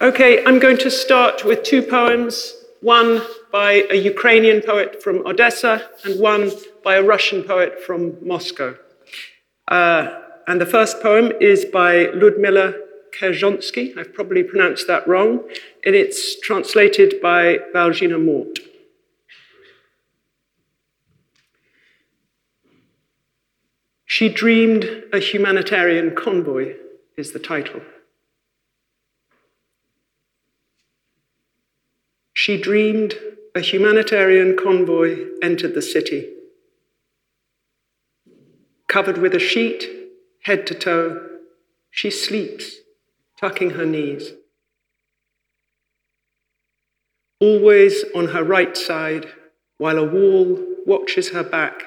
Okay, I'm going to start with two poems one by a Ukrainian poet from Odessa and one by a Russian poet from Moscow. Uh, and the first poem is by Ludmila Kerzhonsky. I've probably pronounced that wrong. And it's translated by Valzhyna Mort. She Dreamed a Humanitarian Convoy is the title. She dreamed a humanitarian convoy entered the city. Covered with a sheet, head to toe, she sleeps, tucking her knees. Always on her right side, while a wall watches her back.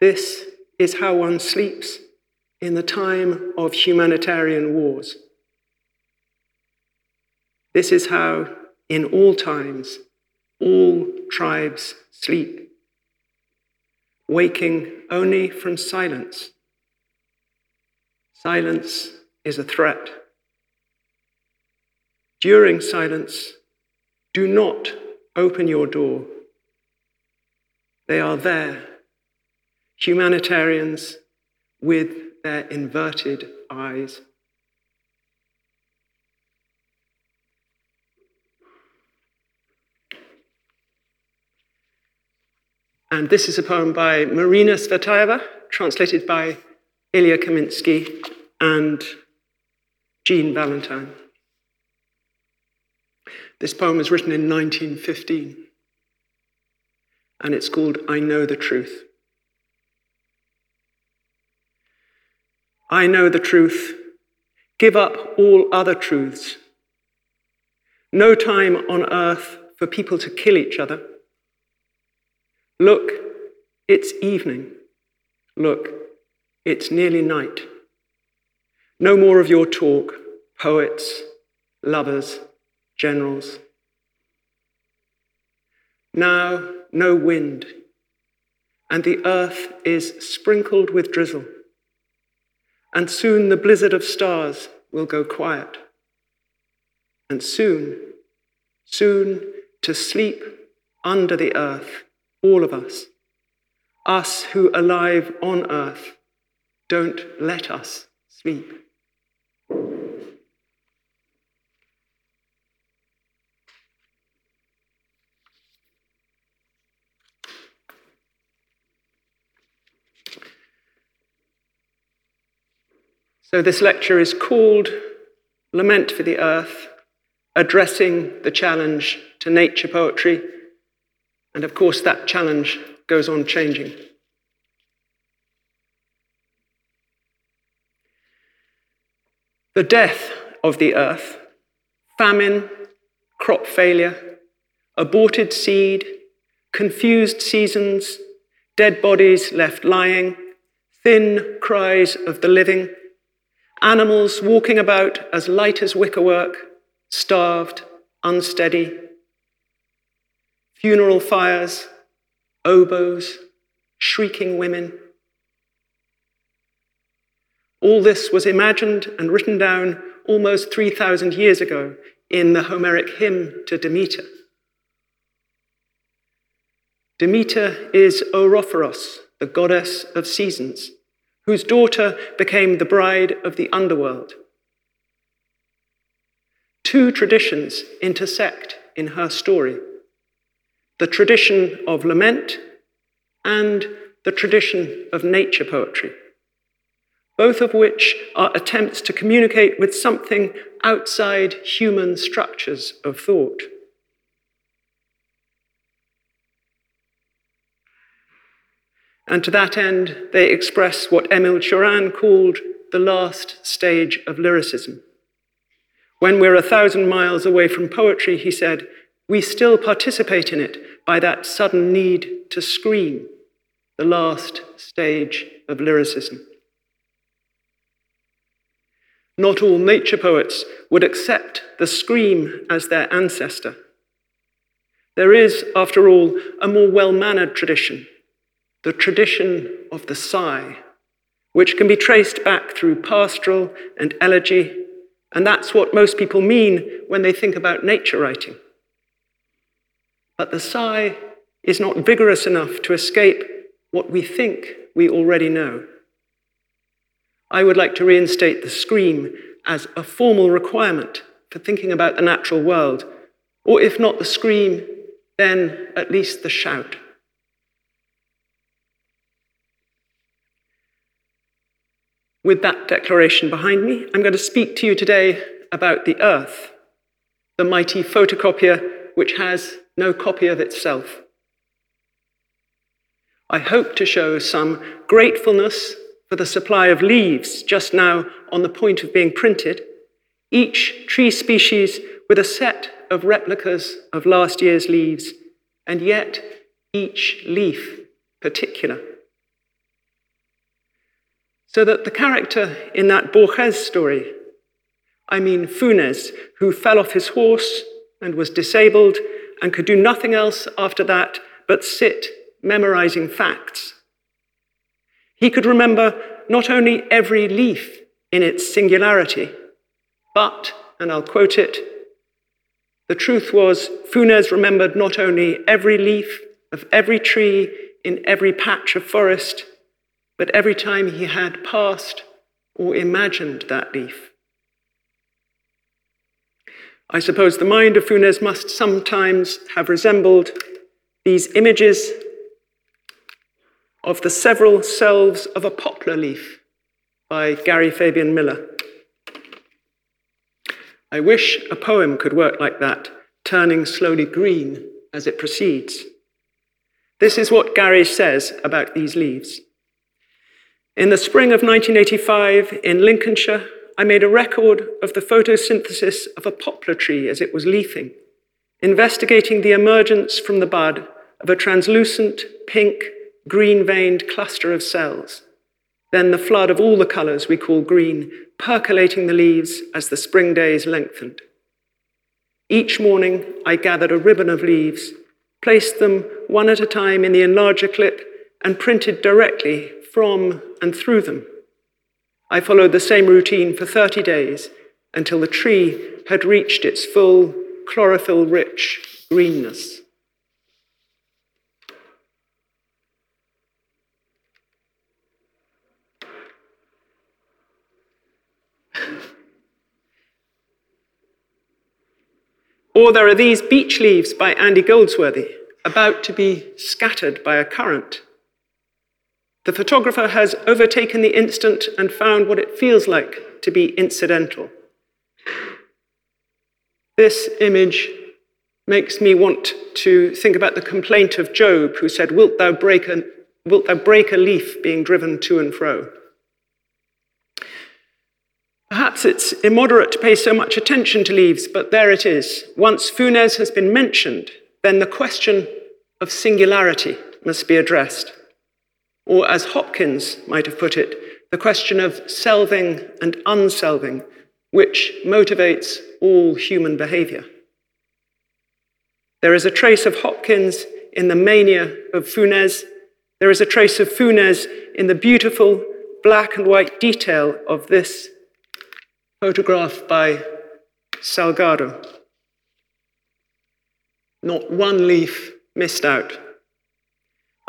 This is how one sleeps in the time of humanitarian wars. This is how, in all times, all tribes sleep, waking only from silence. Silence is a threat. During silence, do not open your door. They are there humanitarians with their inverted eyes. And this is a poem by Marina Tsvetaeva, translated by Ilya Kaminsky and Jean Valentine. This poem was written in 1915, and it's called I Know the Truth. I know the truth. Give up all other truths. No time on earth for people to kill each other. Look, it's evening. Look, it's nearly night. No more of your talk, poets, lovers, generals. Now, no wind, and the earth is sprinkled with drizzle and soon the blizzard of stars will go quiet. And soon, soon to sleep under the earth, all of us, us who alive on earth, don't let us sleep. So, this lecture is called Lament for the Earth, addressing the challenge to nature poetry. And of course, that challenge goes on changing. The death of the earth, famine, crop failure, aborted seed, confused seasons, dead bodies left lying, thin cries of the living Animals walking about as light as wickerwork, starved, unsteady. Funeral fires, oboes, shrieking women. All this was imagined and written down almost 3,000 years ago in the Homeric hymn to Demeter. Demeter is Horephoros, the goddess of seasons whose daughter became the bride of the underworld. Two traditions intersect in her story the tradition of lament and the tradition of nature poetry, both of which are attempts to communicate with something outside human structures of thought. And to that end, they express what Emil Cioran called the last stage of lyricism. When we're a thousand miles away from poetry, he said, we still participate in it by that sudden need to scream, the last stage of lyricism. Not all nature poets would accept the scream as their ancestor. There is, after all, a more well mannered tradition the tradition of the sigh, which can be traced back through pastoral and elegy, And that's what most people mean when they think about nature writing. But the sigh is not vigorous enough to escape what we think we already know. I would like to reinstate the scream as a formal requirement for thinking about the natural world, or if not the scream, then at least the shout. With that declaration behind me, I'm going to speak to you today about the earth, the mighty photocopier which has no copy of itself. I hope to show some gratefulness for the supply of leaves just now on the point of being printed, each tree species with a set of replicas of last year's leaves, and yet each leaf particular. So that the character in that Borges story, I mean Funes, who fell off his horse and was disabled and could do nothing else after that but sit memorizing facts. He could remember not only every leaf in its singularity, but, and I'll quote it, the truth was, Funes remembered not only every leaf of every tree in every patch of forest, but every time he had passed or imagined that leaf. I suppose the mind of Funes must sometimes have resembled these images of the several selves of a poplar leaf by Garry Fabian Miller. I wish a poem could work like that, turning slowly green as it proceeds. This is what Gary says about these leaves. In the spring of 1985 in Lincolnshire, I made a record of the photosynthesis of a poplar tree as it was leafing, investigating the emergence from the bud of a translucent, pink, green veined cluster of cells. Then the flood of all the colours we call green, percolating the leaves as the spring days lengthened. Each morning, I gathered a ribbon of leaves, placed them one at a time in the enlarger clip, and printed directly from and through them. I followed the same routine for 30 days until the tree had reached its full chlorophyll rich greenness. Or there are these beech leaves by Andy Goldsworthy, about to be scattered by a current. The photographer has overtaken the instant and found what it feels like to be incidental. This image makes me want to think about the complaint of Job, who said, Wilt thou break a, wilt thou break a leaf being driven to and fro? Perhaps it's immoderate to pay so much attention to leaves, but there it is. Once Funes has been mentioned, then the question of singularity must be addressed. Or, as Hopkins might have put it, the question of selving and unselving, which motivates all human behavior. There is a trace of Hopkins in the mania of Funes. There is a trace of Funes in the beautiful black and white detail of this photograph by Salgado. Not one leaf missed out.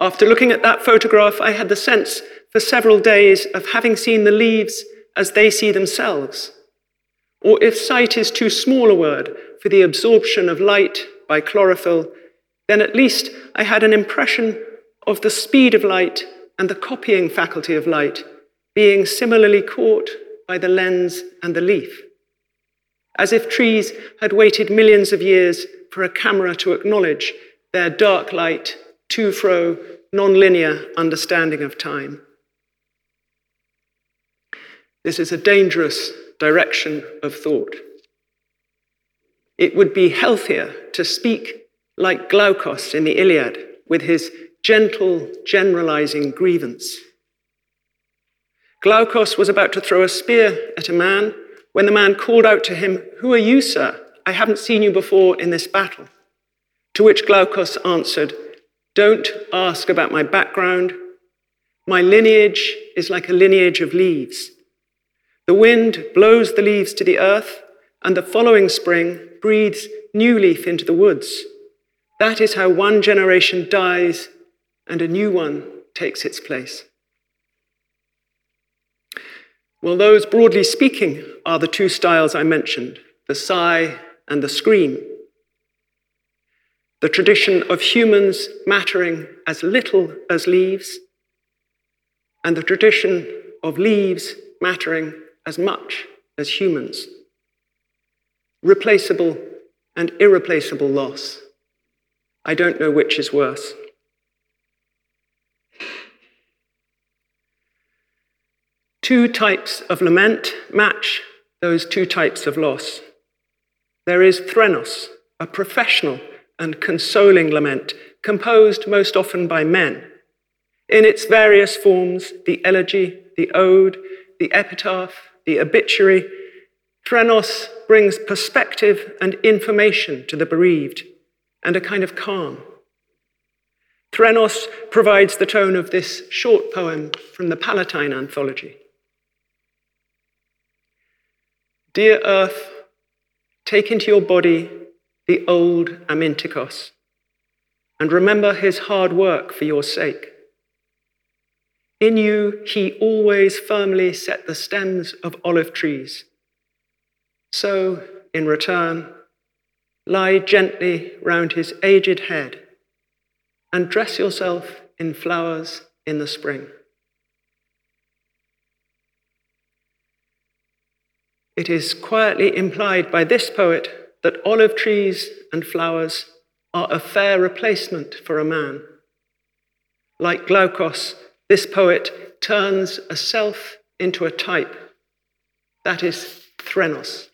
After looking at that photograph, I had the sense for several days of having seen the leaves as they see themselves. Or if sight is too small a word for the absorption of light by chlorophyll, then at least I had an impression of the speed of light and the copying faculty of light being similarly caught by the lens and the leaf. As if trees had waited millions of years for a camera to acknowledge their dark light to fro, non-linear understanding of time. This is a dangerous direction of thought. It would be healthier to speak like Glaucus in the Iliad, with his gentle, generalizing grievance. Glaucus was about to throw a spear at a man when the man called out to him, Who are you, sir? I haven't seen you before in this battle. To which Glaucus answered, don't ask about my background. My lineage is like a lineage of leaves. The wind blows the leaves to the earth, and the following spring breathes new leaf into the woods. That is how one generation dies and a new one takes its place. Well, those, broadly speaking, are the two styles I mentioned the sigh and the scream. The tradition of humans mattering as little as leaves, and the tradition of leaves mattering as much as humans. Replaceable and irreplaceable loss. I don't know which is worse. Two types of lament match those two types of loss. There is threnos, a professional and consoling lament, composed most often by men. In its various forms, the elegy, the ode, the epitaph, the obituary, threnos brings perspective and information to the bereaved and a kind of calm. Threnos provides the tone of this short poem from the Palatine anthology. Dear earth, take into your body the old Amyntichus and remember his hard work for your sake. In you, he always firmly set the stems of olive trees. So, in return, lie gently round his aged head and dress yourself in flowers in the spring. It is quietly implied by this poet that olive trees and flowers are a fair replacement for a man. Like Glaucus, this poet turns a self into a type. That is threnos.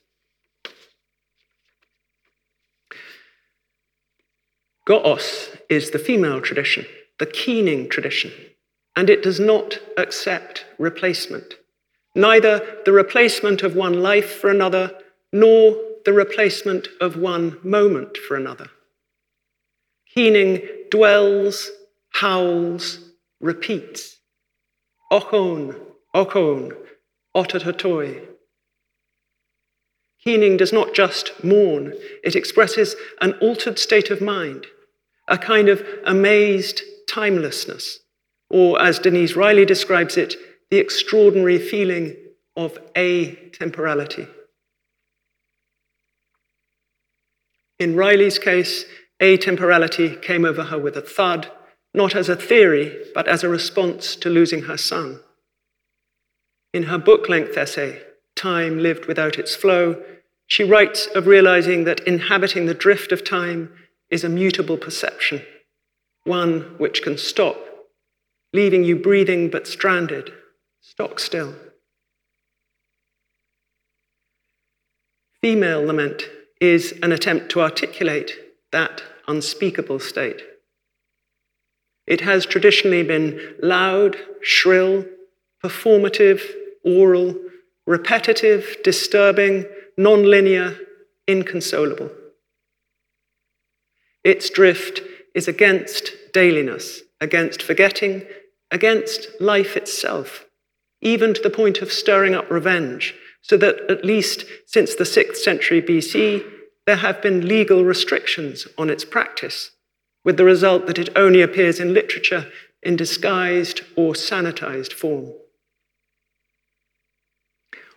Goos is the female tradition, the keening tradition, and it does not accept replacement. Neither the replacement of one life for another, nor the replacement of one moment for another. Keening dwells, howls, repeats. Ochon, ochon, otatatoi. Keening does not just mourn, it expresses an altered state of mind a kind of amazed timelessness, or as Denise Riley describes it, the extraordinary feeling of atemporality. In Riley's case, atemporality came over her with a thud, not as a theory, but as a response to losing her son. In her book length essay, Time Lived Without Its Flow, she writes of realizing that inhabiting the drift of time is a mutable perception, one which can stop, leaving you breathing but stranded, stock still. Female lament is an attempt to articulate that unspeakable state. It has traditionally been loud, shrill, performative, oral, repetitive, disturbing, non-linear, inconsolable. Its drift is against dailiness, against forgetting, against life itself, even to the point of stirring up revenge, so that at least since the 6th century BC, there have been legal restrictions on its practice, with the result that it only appears in literature in disguised or sanitized form.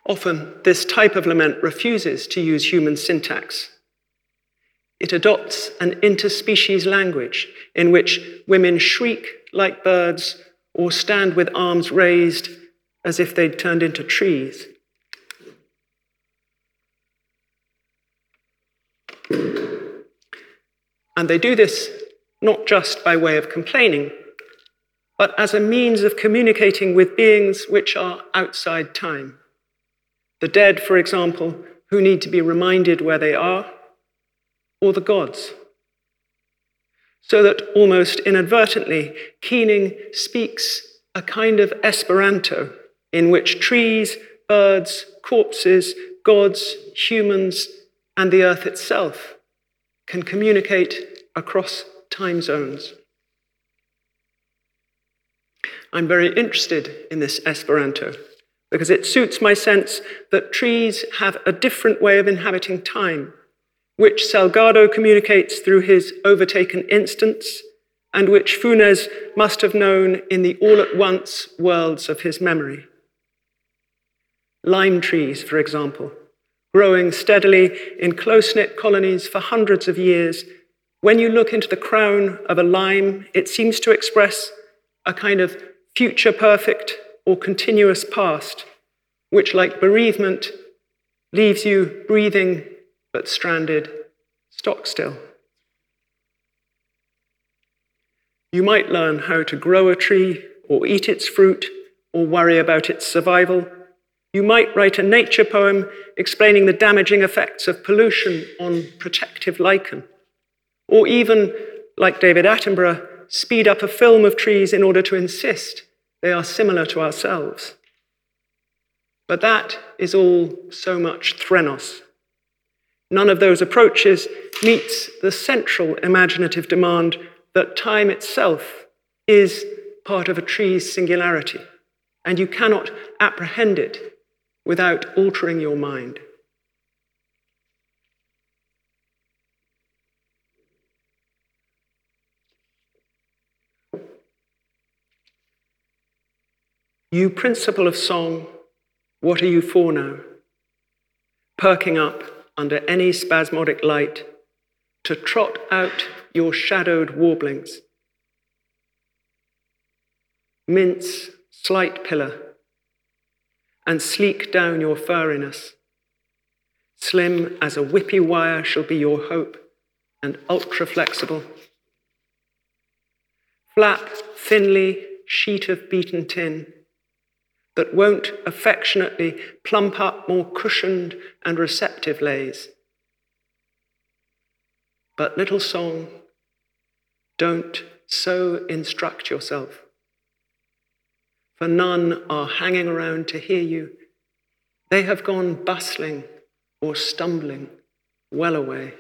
Often, this type of lament refuses to use human syntax it adopts an interspecies language in which women shriek like birds or stand with arms raised as if they'd turned into trees. And they do this not just by way of complaining, but as a means of communicating with beings which are outside time. The dead, for example, who need to be reminded where they are or the gods. So that almost inadvertently, Keening speaks a kind of Esperanto in which trees, birds, corpses, gods, humans, and the earth itself can communicate across time zones. I'm very interested in this Esperanto, because it suits my sense that trees have a different way of inhabiting time, which Salgado communicates through his overtaken instance, and which Funes must have known in the all at once worlds of his memory. Lime trees, for example, growing steadily in close knit colonies for hundreds of years, when you look into the crown of a lime, it seems to express a kind of future perfect or continuous past, which, like bereavement, leaves you breathing but stranded, stock still. You might learn how to grow a tree or eat its fruit or worry about its survival. You might write a nature poem explaining the damaging effects of pollution on protective lichen. Or even, like David Attenborough, speed up a film of trees in order to insist they are similar to ourselves. But that is all so much threnos. None of those approaches meets the central imaginative demand that time itself is part of a tree's singularity, and you cannot apprehend it without altering your mind. You principle of song, what are you for now? Perking up under any spasmodic light to trot out your shadowed warblings. Mince slight pillar and sleek down your furriness. Slim as a whippy wire shall be your hope and ultra flexible. Flap thinly sheet of beaten tin that won't affectionately plump up more cushioned and receptive lays. But, little song, don't so instruct yourself, for none are hanging around to hear you. They have gone bustling or stumbling well away.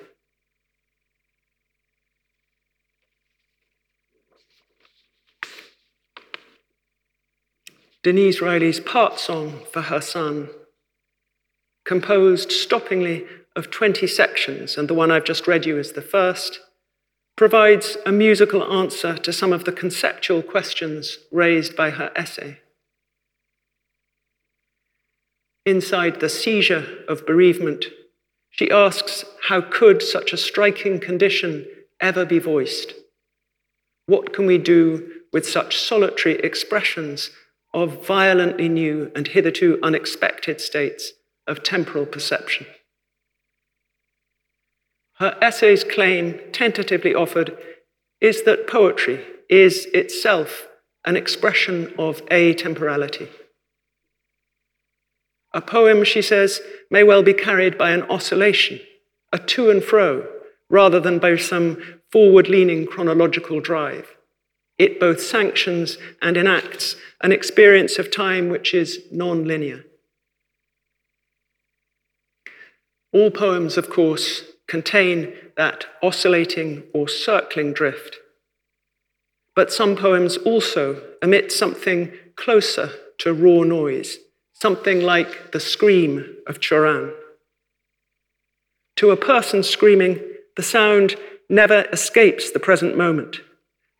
Denise Riley's part song for her son, composed stoppingly of 20 sections, and the one I've just read you is the first, provides a musical answer to some of the conceptual questions raised by her essay. Inside the seizure of bereavement, she asks how could such a striking condition ever be voiced? What can we do with such solitary expressions of violently new and hitherto unexpected states of temporal perception. Her essay's claim, tentatively offered, is that poetry is itself an expression of atemporality. A poem, she says, may well be carried by an oscillation, a to and fro, rather than by some forward leaning chronological drive. It both sanctions and enacts an experience of time which is non linear. All poems, of course, contain that oscillating or circling drift. But some poems also emit something closer to raw noise, something like the scream of Cioran. To a person screaming, the sound never escapes the present moment.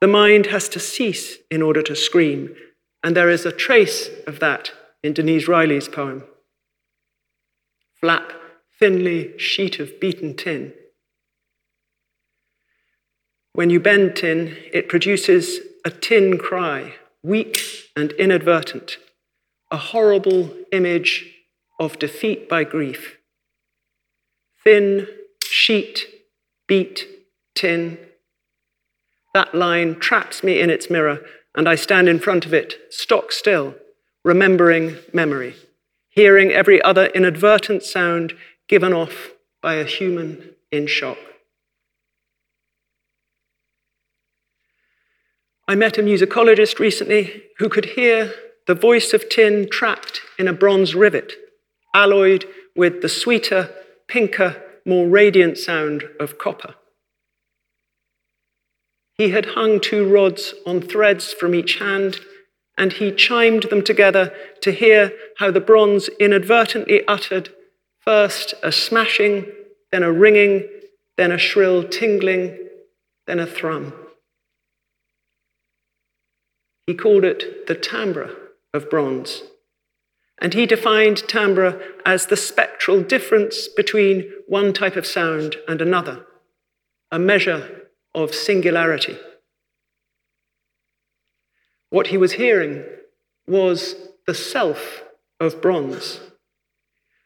The mind has to cease in order to scream, and there is a trace of that in Denise Riley's poem. Flap, thinly sheet of beaten tin. When you bend tin, it produces a tin cry, weak and inadvertent, a horrible image of defeat by grief. Thin, sheet, beat, tin, that line traps me in its mirror, and I stand in front of it, stock still, remembering memory, hearing every other inadvertent sound given off by a human in shock. I met a musicologist recently who could hear the voice of tin trapped in a bronze rivet, alloyed with the sweeter, pinker, more radiant sound of copper. He had hung two rods on threads from each hand and he chimed them together to hear how the bronze inadvertently uttered first a smashing, then a ringing, then a shrill tingling, then a thrum. He called it the timbre of bronze. And he defined timbre as the spectral difference between one type of sound and another, a measure of singularity. What he was hearing was the self of bronze.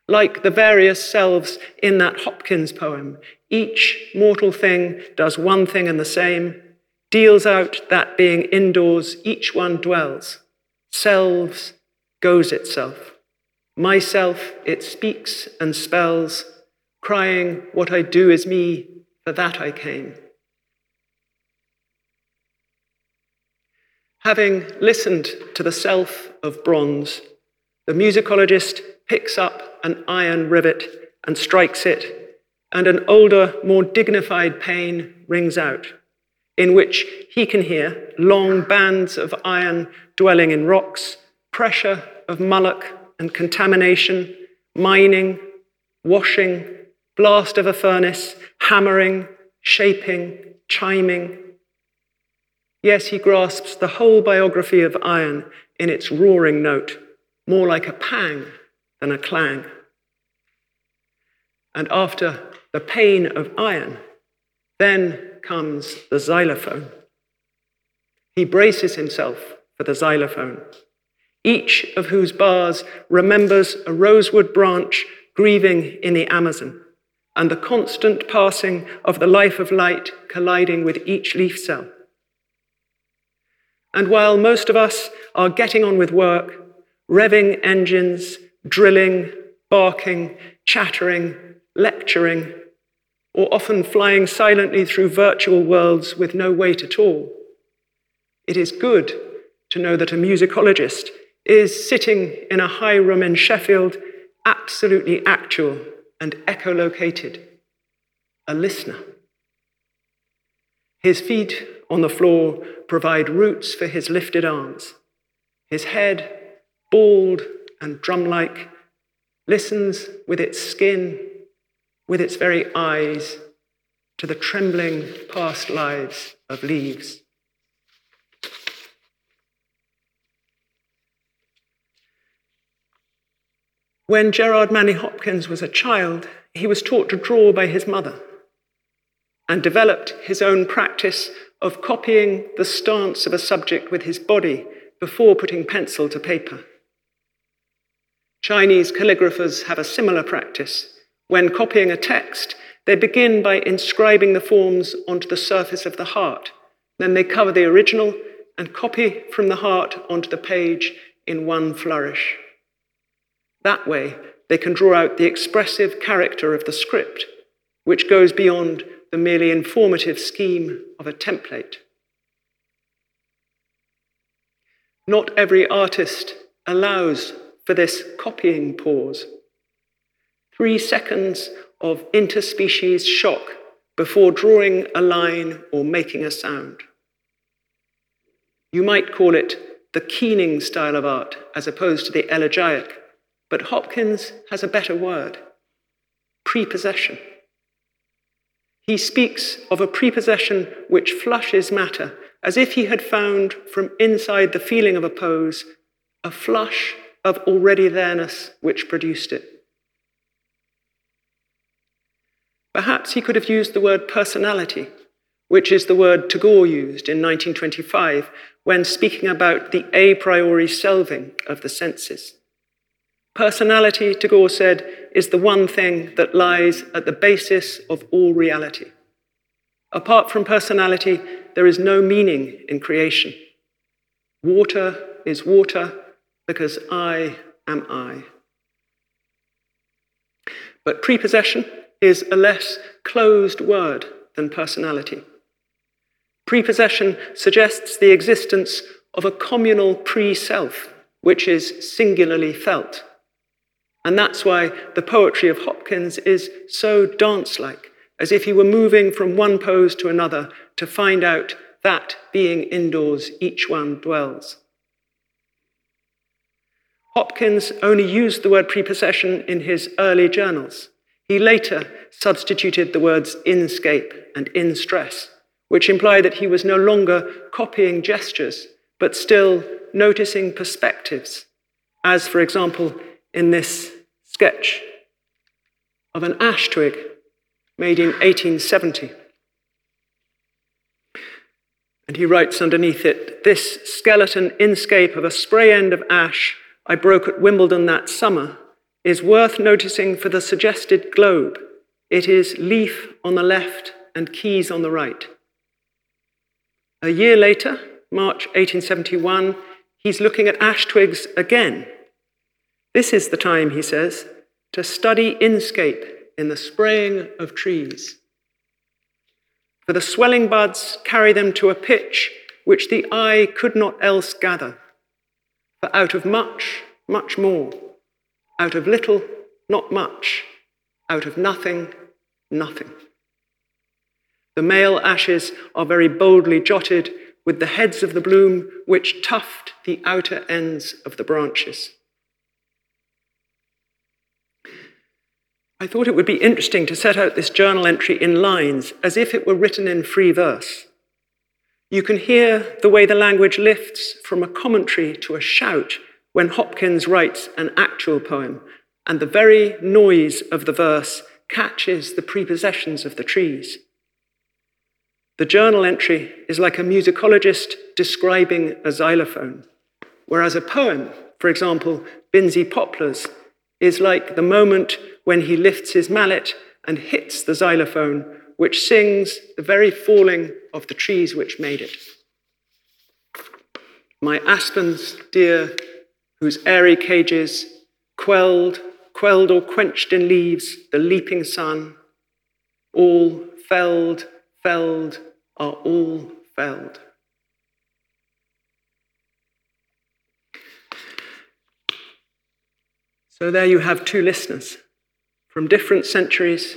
Like the various selves in that Hopkins poem, each mortal thing does one thing and the same, deals out that being indoors, each one dwells, selves, goes itself. Myself, it speaks and spells, crying, What I do is me, for that I came. Having listened to the self of bronze, the musicologist picks up an iron rivet and strikes it, and an older, more dignified pain rings out, in which he can hear long bands of iron dwelling in rocks, pressure of mullock and contamination, mining, washing, blast of a furnace, hammering, shaping, chiming, Yes, he grasps the whole biography of iron in its roaring note, more like a pang than a clang. And after the pain of iron, then comes the xylophone. He braces himself for the xylophone, each of whose bars remembers a rosewood branch grieving in the Amazon and the constant passing of the life of light colliding with each leaf cell. And while most of us are getting on with work, revving engines, drilling, barking, chattering, lecturing, or often flying silently through virtual worlds with no weight at all, it is good to know that a musicologist is sitting in a high room in Sheffield, absolutely actual and echolocated, a listener. His feet on the floor provide roots for his lifted arms. His head, bald and drum like, listens with its skin, with its very eyes, to the trembling past lives of leaves. When Gerard Manley Hopkins was a child, he was taught to draw by his mother and developed his own practice of copying the stance of a subject with his body before putting pencil to paper. Chinese calligraphers have a similar practice. When copying a text, they begin by inscribing the forms onto the surface of the heart. Then they cover the original and copy from the heart onto the page in one flourish. That way, they can draw out the expressive character of the script, which goes beyond the merely informative scheme of a template. Not every artist allows for this copying pause. Three seconds of interspecies shock before drawing a line or making a sound. You might call it the keening style of art as opposed to the elegiac, but Hopkins has a better word prepossession. He speaks of a prepossession which flushes matter, as if he had found from inside the feeling of a pose a flush of already there-ness which produced it. Perhaps he could have used the word personality, which is the word Tagore used in 1925 when speaking about the a priori selving of the senses. Personality, Tagore said, is the one thing that lies at the basis of all reality. Apart from personality, there is no meaning in creation. Water is water because I am I. But prepossession is a less closed word than personality. Prepossession suggests the existence of a communal pre self, which is singularly felt. And that's why the poetry of Hopkins is so dance like, as if he were moving from one pose to another to find out that being indoors each one dwells. Hopkins only used the word prepossession in his early journals. He later substituted the words inscape and instress, which imply that he was no longer copying gestures, but still noticing perspectives, as, for example, in this sketch of an ash twig made in 1870. And he writes underneath it this skeleton inscape of a spray end of ash I broke at Wimbledon that summer is worth noticing for the suggested globe. It is leaf on the left and keys on the right. A year later, March 1871, he's looking at ash twigs again. This is the time, he says, to study inscape in the spraying of trees. For the swelling buds carry them to a pitch which the eye could not else gather. For out of much, much more. Out of little, not much. Out of nothing, nothing. The male ashes are very boldly jotted with the heads of the bloom which tuft the outer ends of the branches. I thought it would be interesting to set out this journal entry in lines as if it were written in free verse. You can hear the way the language lifts from a commentary to a shout when Hopkins writes an actual poem, and the very noise of the verse catches the prepossessions of the trees. The journal entry is like a musicologist describing a xylophone, whereas a poem, for example, Binsey Poplars, is like the moment when he lifts his mallet and hits the xylophone, which sings the very falling of the trees which made it. My aspens, dear, whose airy cages quelled, quelled or quenched in leaves the leaping sun, all felled, felled, are all felled. So there you have two listeners from different centuries,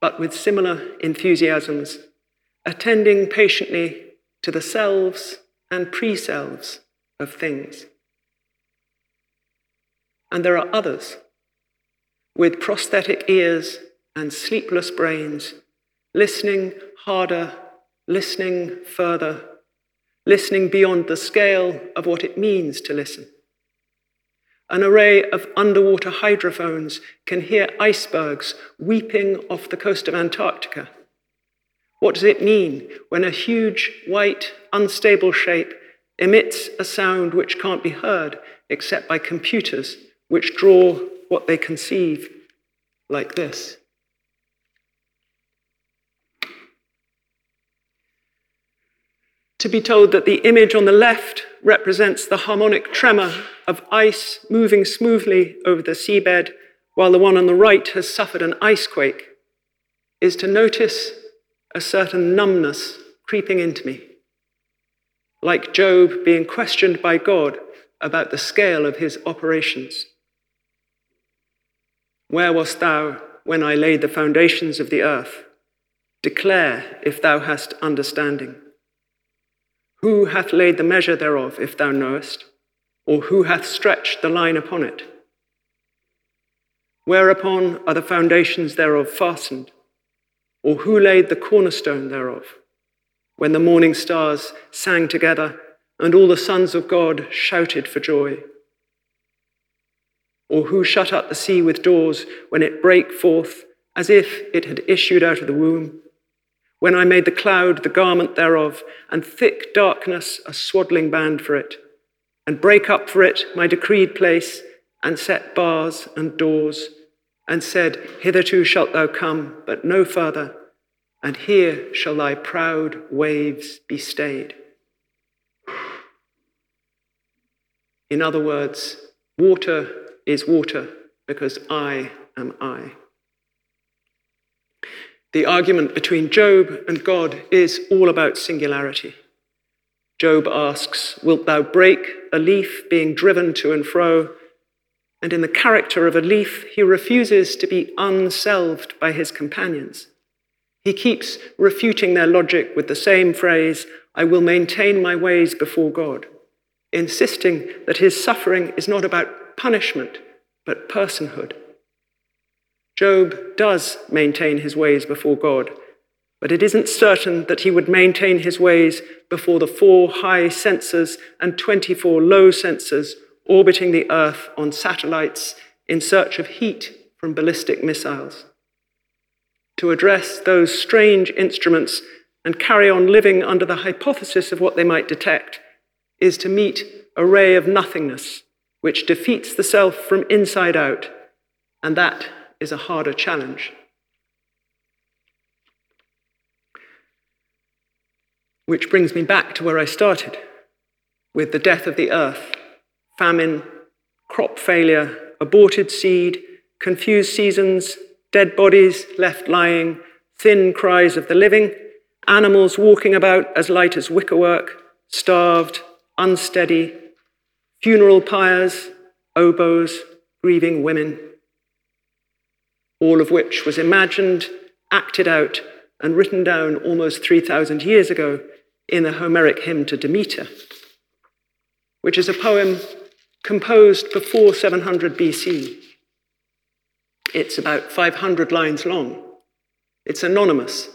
but with similar enthusiasms, attending patiently to the selves and pre selves of things. And there are others with prosthetic ears and sleepless brains, listening harder, listening further, listening beyond the scale of what it means to listen. An array of underwater hydrophones can hear icebergs weeping off the coast of Antarctica. What does it mean when a huge, white, unstable shape emits a sound which can't be heard except by computers which draw what they conceive like this. To be told that the image on the left represents the harmonic tremor of ice moving smoothly over the seabed, while the one on the right has suffered an ice quake, is to notice a certain numbness creeping into me. Like Job being questioned by God about the scale of his operations. Where wast thou when I laid the foundations of the earth? Declare if thou hast understanding. Who hath laid the measure thereof, if thou knowest? Or who hath stretched the line upon it? Whereupon are the foundations thereof fastened? Or who laid the cornerstone thereof? When the morning stars sang together, and all the sons of God shouted for joy. Or who shut up the sea with doors when it brake forth as if it had issued out of the womb? When I made the cloud the garment thereof, and thick darkness a swaddling band for it, and break up for it my decreed place, and set bars and doors, and said, Hitherto shalt thou come, but no further, and here shall thy proud waves be stayed. In other words, water is water because I am I. The argument between Job and God is all about singularity. Job asks, Wilt thou break a leaf being driven to and fro? And in the character of a leaf, he refuses to be unselved by his companions. He keeps refuting their logic with the same phrase, I will maintain my ways before God, insisting that his suffering is not about punishment, but personhood. Job does maintain his ways before God, but it isn't certain that he would maintain his ways before the four high sensors and 24 low sensors orbiting the Earth on satellites in search of heat from ballistic missiles. To address those strange instruments and carry on living under the hypothesis of what they might detect is to meet a ray of nothingness which defeats the self from inside out, and that is a harder challenge. Which brings me back to where I started with the death of the earth, famine, crop failure, aborted seed, confused seasons, dead bodies left lying, thin cries of the living, animals walking about as light as wickerwork, starved, unsteady, funeral pyres, oboes, grieving women, all of which was imagined, acted out, and written down almost 3,000 years ago in the Homeric hymn to Demeter, which is a poem composed before 700 BC. It's about 500 lines long. It's anonymous,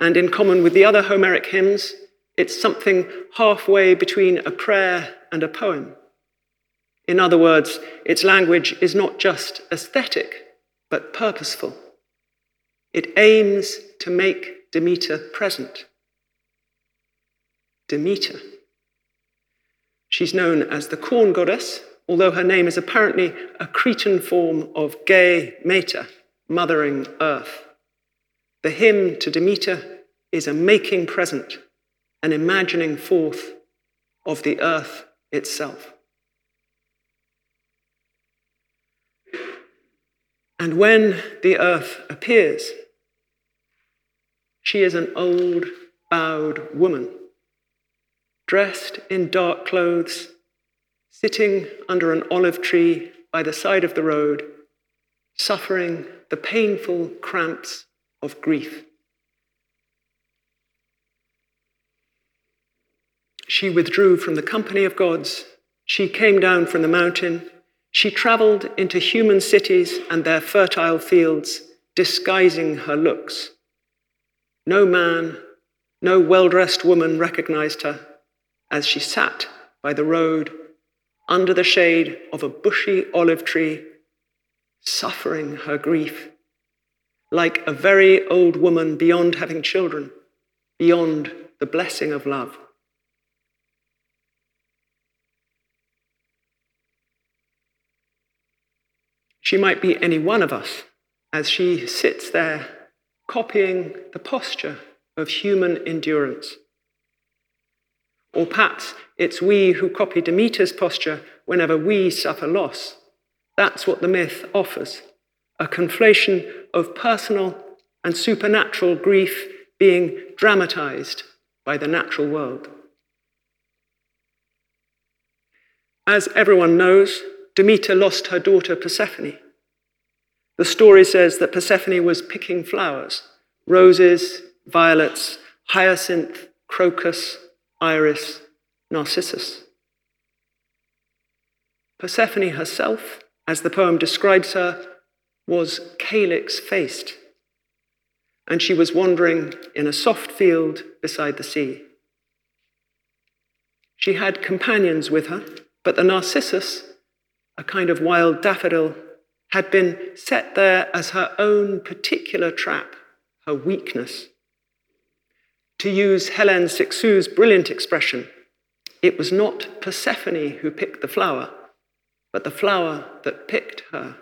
and in common with the other Homeric hymns, it's something halfway between a prayer and a poem. In other words, its language is not just aesthetic, but purposeful. It aims to make Demeter present. Demeter. She's known as the corn goddess, although her name is apparently a Cretan form of Ge Meter, mothering earth. The hymn to Demeter is a making present, an imagining forth of the earth itself. And when the earth appears, she is an old, bowed woman, dressed in dark clothes, sitting under an olive tree by the side of the road, suffering the painful cramps of grief. She withdrew from the company of gods. She came down from the mountain she traveled into human cities and their fertile fields, disguising her looks. No man, no well dressed woman recognized her as she sat by the road under the shade of a bushy olive tree, suffering her grief, like a very old woman beyond having children, beyond the blessing of love. She might be any one of us as she sits there copying the posture of human endurance. Or perhaps it's we who copy Demeter's posture whenever we suffer loss. That's what the myth offers a conflation of personal and supernatural grief being dramatized by the natural world. As everyone knows, Demeter lost her daughter Persephone. The story says that Persephone was picking flowers roses, violets, hyacinth, crocus, iris, narcissus. Persephone herself, as the poem describes her, was calyx faced, and she was wandering in a soft field beside the sea. She had companions with her, but the narcissus a kind of wild daffodil, had been set there as her own particular trap, her weakness. To use Hélène Cixous's brilliant expression, it was not Persephone who picked the flower, but the flower that picked her.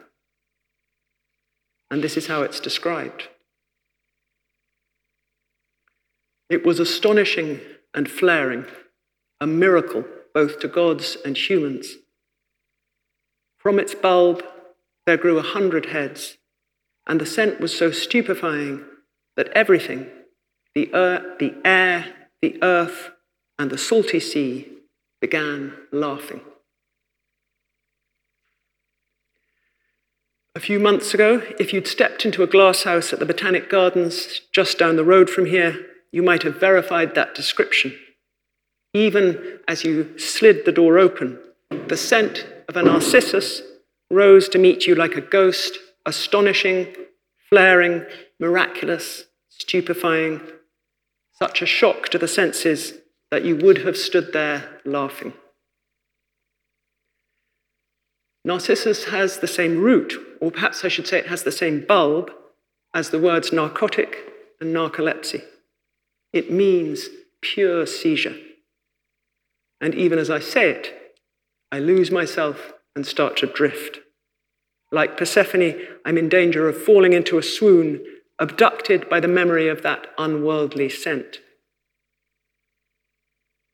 And this is how it's described. It was astonishing and flaring, a miracle both to gods and humans. From its bulb there grew a hundred heads, and the scent was so stupefying that everything the, the air, the earth, and the salty sea began laughing. A few months ago, if you'd stepped into a glass house at the Botanic Gardens just down the road from here, you might have verified that description. Even as you slid the door open, the scent of a narcissus rose to meet you like a ghost, astonishing, flaring, miraculous, stupefying, such a shock to the senses that you would have stood there laughing. Narcissus has the same root, or perhaps I should say it has the same bulb, as the words narcotic and narcolepsy. It means pure seizure. And even as I say it, I lose myself and start to drift. Like Persephone, I'm in danger of falling into a swoon, abducted by the memory of that unworldly scent.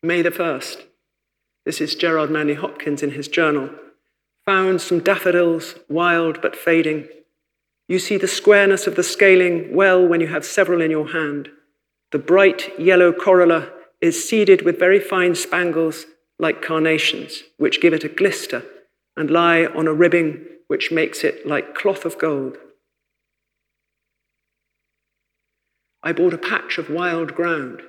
May the 1st. This is Gerard Manley Hopkins in his journal. Found some daffodils, wild but fading. You see the squareness of the scaling well when you have several in your hand. The bright yellow corolla is seeded with very fine spangles like carnations, which give it a glister and lie on a ribbing which makes it like cloth of gold. I bought a patch of wild ground.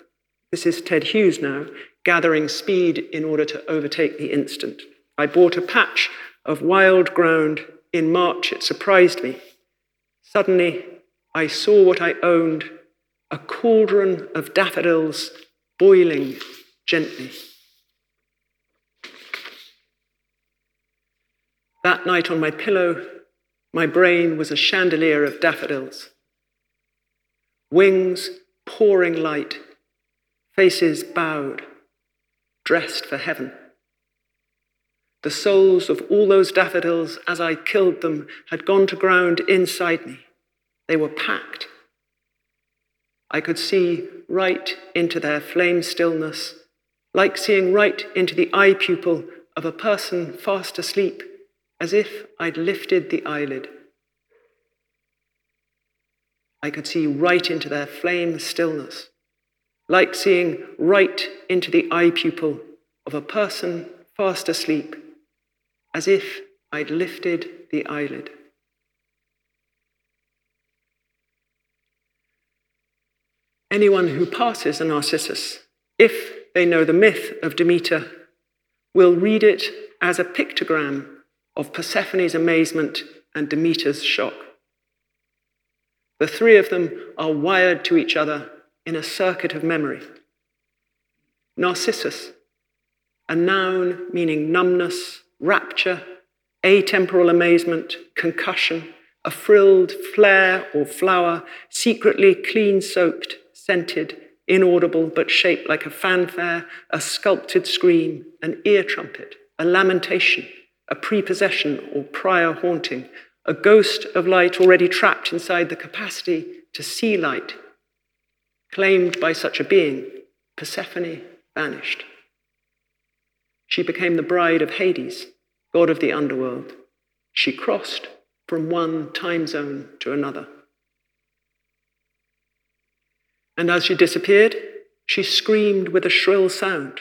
This is Ted Hughes now, gathering speed in order to overtake the instant. I bought a patch of wild ground in March. It surprised me. Suddenly, I saw what I owned a cauldron of daffodils boiling gently. That night on my pillow, my brain was a chandelier of daffodils. Wings pouring light, faces bowed, dressed for heaven. The souls of all those daffodils, as I killed them, had gone to ground inside me. They were packed. I could see right into their flame stillness, like seeing right into the eye pupil of a person fast asleep, as if I'd lifted the eyelid. I could see right into their flame stillness, like seeing right into the eye pupil of a person fast asleep, as if I'd lifted the eyelid. Anyone who passes a Narcissus, if they know the myth of Demeter, will read it as a pictogram of Persephone's amazement and Demeter's shock. The three of them are wired to each other in a circuit of memory. Narcissus, a noun meaning numbness, rapture, atemporal amazement, concussion, a frilled flare or flower, secretly clean soaked, scented, inaudible but shaped like a fanfare, a sculpted scream, an ear trumpet, a lamentation, a prepossession or prior haunting, a ghost of light already trapped inside the capacity to see light, claimed by such a being, Persephone vanished. She became the bride of Hades, god of the underworld. She crossed from one time zone to another. And as she disappeared, she screamed with a shrill sound.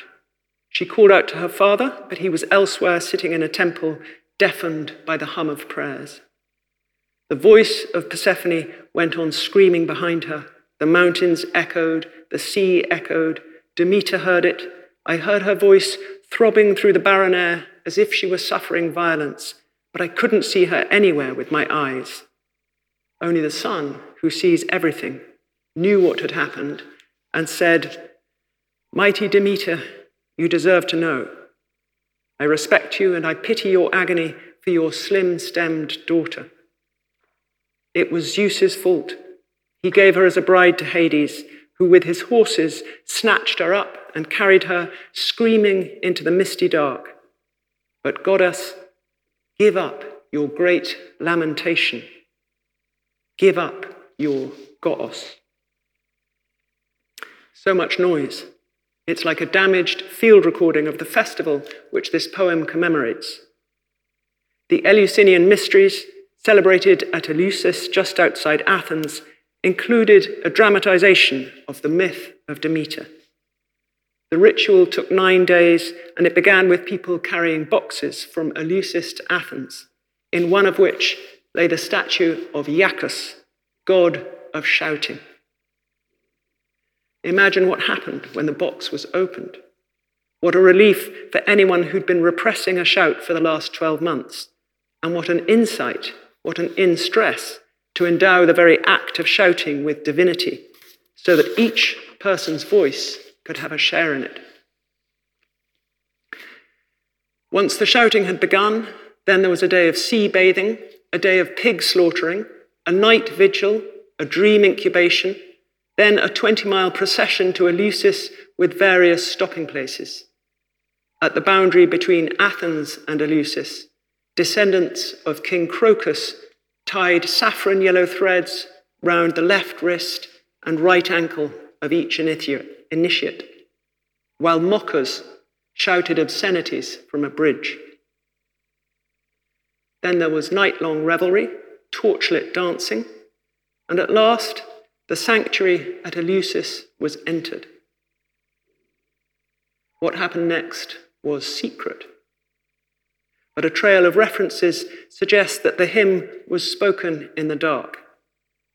She called out to her father, but he was elsewhere sitting in a temple, deafened by the hum of prayers. The voice of Persephone went on screaming behind her. The mountains echoed, the sea echoed. Demeter heard it. I heard her voice throbbing through the barren air as if she were suffering violence, but I couldn't see her anywhere with my eyes. Only the sun, who sees everything, knew what had happened and said, Mighty Demeter, you deserve to know. I respect you and I pity your agony for your slim stemmed daughter. It was Zeus's fault. He gave her as a bride to Hades, who with his horses snatched her up and carried her screaming into the misty dark. But goddess, give up your great lamentation. Give up your Goos. So much noise. It's like a damaged field recording of the festival which this poem commemorates. The Eleusinian mysteries celebrated at Eleusis, just outside Athens, included a dramatization of the myth of Demeter. The ritual took nine days, and it began with people carrying boxes from Eleusis to Athens, in one of which lay the statue of Iacchus, god of shouting. Imagine what happened when the box was opened. What a relief for anyone who'd been repressing a shout for the last 12 months And what an insight, what an instress to endow the very act of shouting with divinity, so that each person's voice could have a share in it. Once the shouting had begun, then there was a day of sea bathing, a day of pig slaughtering, a night vigil, a dream incubation, then a 20 mile procession to Eleusis with various stopping places. At the boundary between Athens and Eleusis, descendants of King Crocus tied saffron yellow threads round the left wrist and right ankle of each initiate, while mockers shouted obscenities from a bridge. Then there was night long revelry, torchlit dancing, and at last the sanctuary at Eleusis was entered. What happened next was secret. But a trail of references suggests that the hymn was spoken in the dark.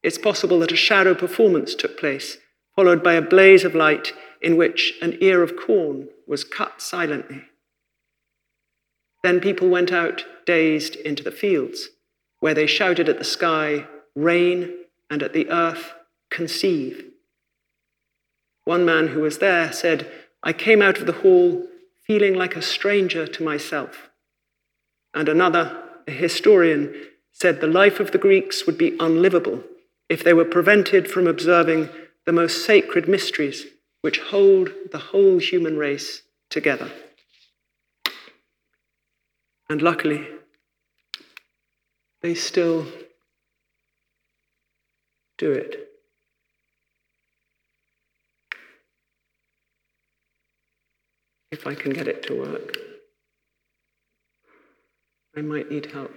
It's possible that a shadow performance took place, followed by a blaze of light in which an ear of corn was cut silently. Then people went out dazed into the fields, where they shouted at the sky, Rain, and at the earth, Conceive. One man who was there said, I came out of the hall feeling like a stranger to myself. And another, a historian, said the life of the Greeks would be unlivable if they were prevented from observing the most sacred mysteries which hold the whole human race together. And luckily, they still do it. If I can get it to work, I might need help.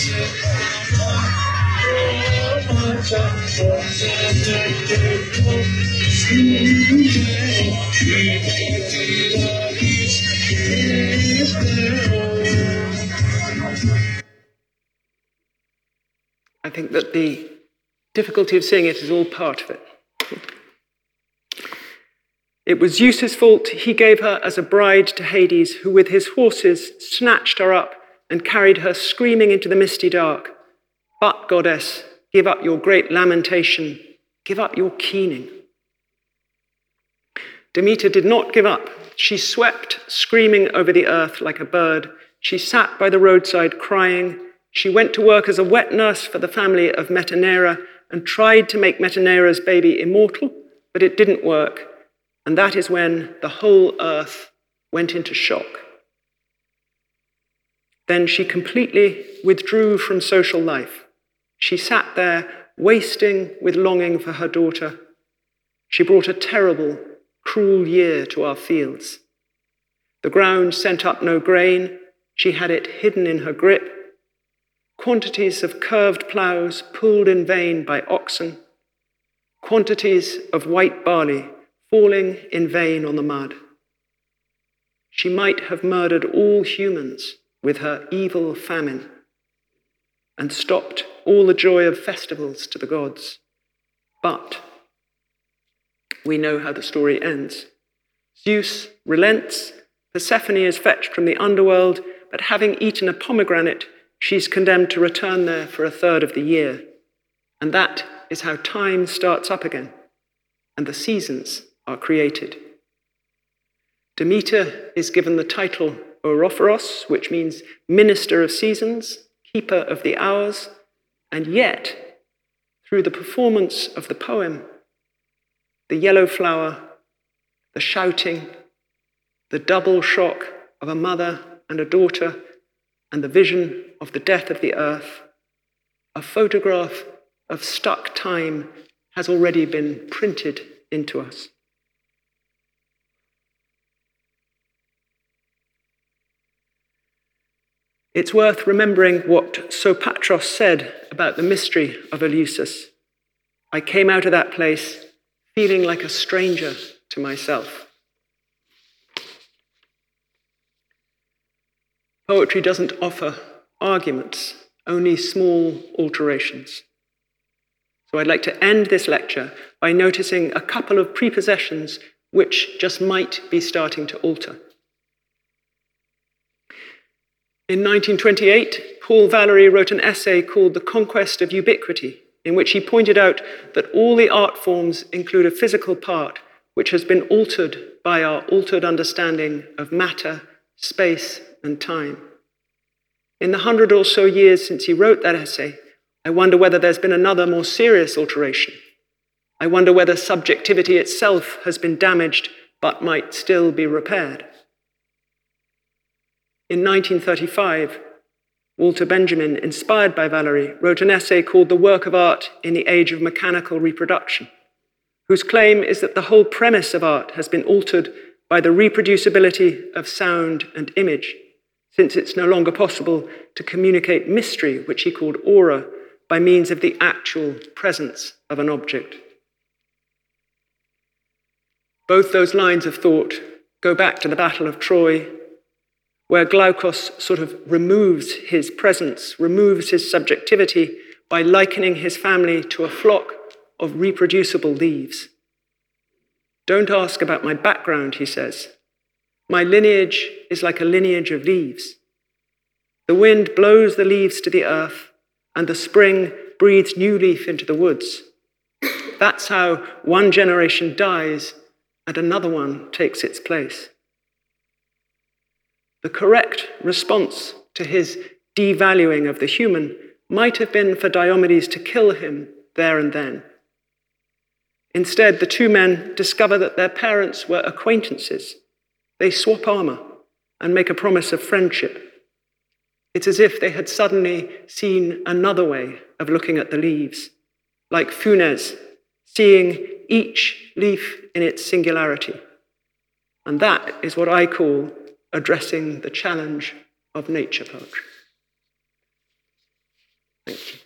I think that the difficulty of seeing it is all part of it. It was Zeus's fault. He gave her as a bride to Hades, who with his horses snatched her up and carried her screaming into the misty dark. But, goddess, give up your great lamentation, give up your keening. Demeter did not give up. She swept, screaming over the earth like a bird. She sat by the roadside crying. She went to work as a wet nurse for the family of Metaneira and tried to make Metaneira's baby immortal, but it didn't work. And that is when the whole earth went into shock. Then she completely withdrew from social life. She sat there, wasting with longing for her daughter. She brought a terrible, cruel year to our fields. The ground sent up no grain. She had it hidden in her grip quantities of curved ploughs pulled in vain by oxen, quantities of white barley falling in vain on the mud. She might have murdered all humans with her evil famine and stopped all the joy of festivals to the gods. But we know how the story ends. Zeus relents, Persephone is fetched from the underworld, but having eaten a pomegranate, she's condemned to return there for a third of the year. And that is how time starts up again and the seasons are created. Demeter is given the title Horephoros, which means minister of seasons, keeper of the hours, and yet, through the performance of the poem, the yellow flower, the shouting, the double shock of a mother and a daughter and the vision of the death of the earth, a photograph of stuck time has already been printed into us. It's worth remembering what Sopatros said about the mystery of Eleusis. I came out of that place feeling like a stranger to myself. Poetry doesn't offer arguments, only small alterations. So I'd like to end this lecture by noticing a couple of prepossessions which just might be starting to alter. In 1928, Paul Valery wrote an essay called The Conquest of Ubiquity, in which he pointed out that all the art forms include a physical part which has been altered by our altered understanding of matter, space, and time. In the hundred or so years since he wrote that essay, I wonder whether there's been another more serious alteration. I wonder whether subjectivity itself has been damaged but might still be repaired. In 1935, Walter Benjamin, inspired by Valery, wrote an essay called The Work of Art in the Age of Mechanical Reproduction, whose claim is that the whole premise of art has been altered by the reproducibility of sound and image, since it's no longer possible to communicate mystery, which he called aura, by means of the actual presence of an object. Both those lines of thought go back to the Battle of Troy, where Glaucus sort of removes his presence, removes his subjectivity by likening his family to a flock of reproducible leaves. Don't ask about my background, he says. My lineage is like a lineage of leaves. The wind blows the leaves to the earth, and the spring breathes new leaf into the woods. That's how one generation dies and another one takes its place. The correct response to his devaluing of the human might have been for Diomedes to kill him there and then. Instead, the two men discover that their parents were acquaintances. They swap armor and make a promise of friendship. It's as if they had suddenly seen another way of looking at the leaves, like Funes, seeing each leaf in its singularity. And that is what I call addressing the challenge of nature poetry. Thank you.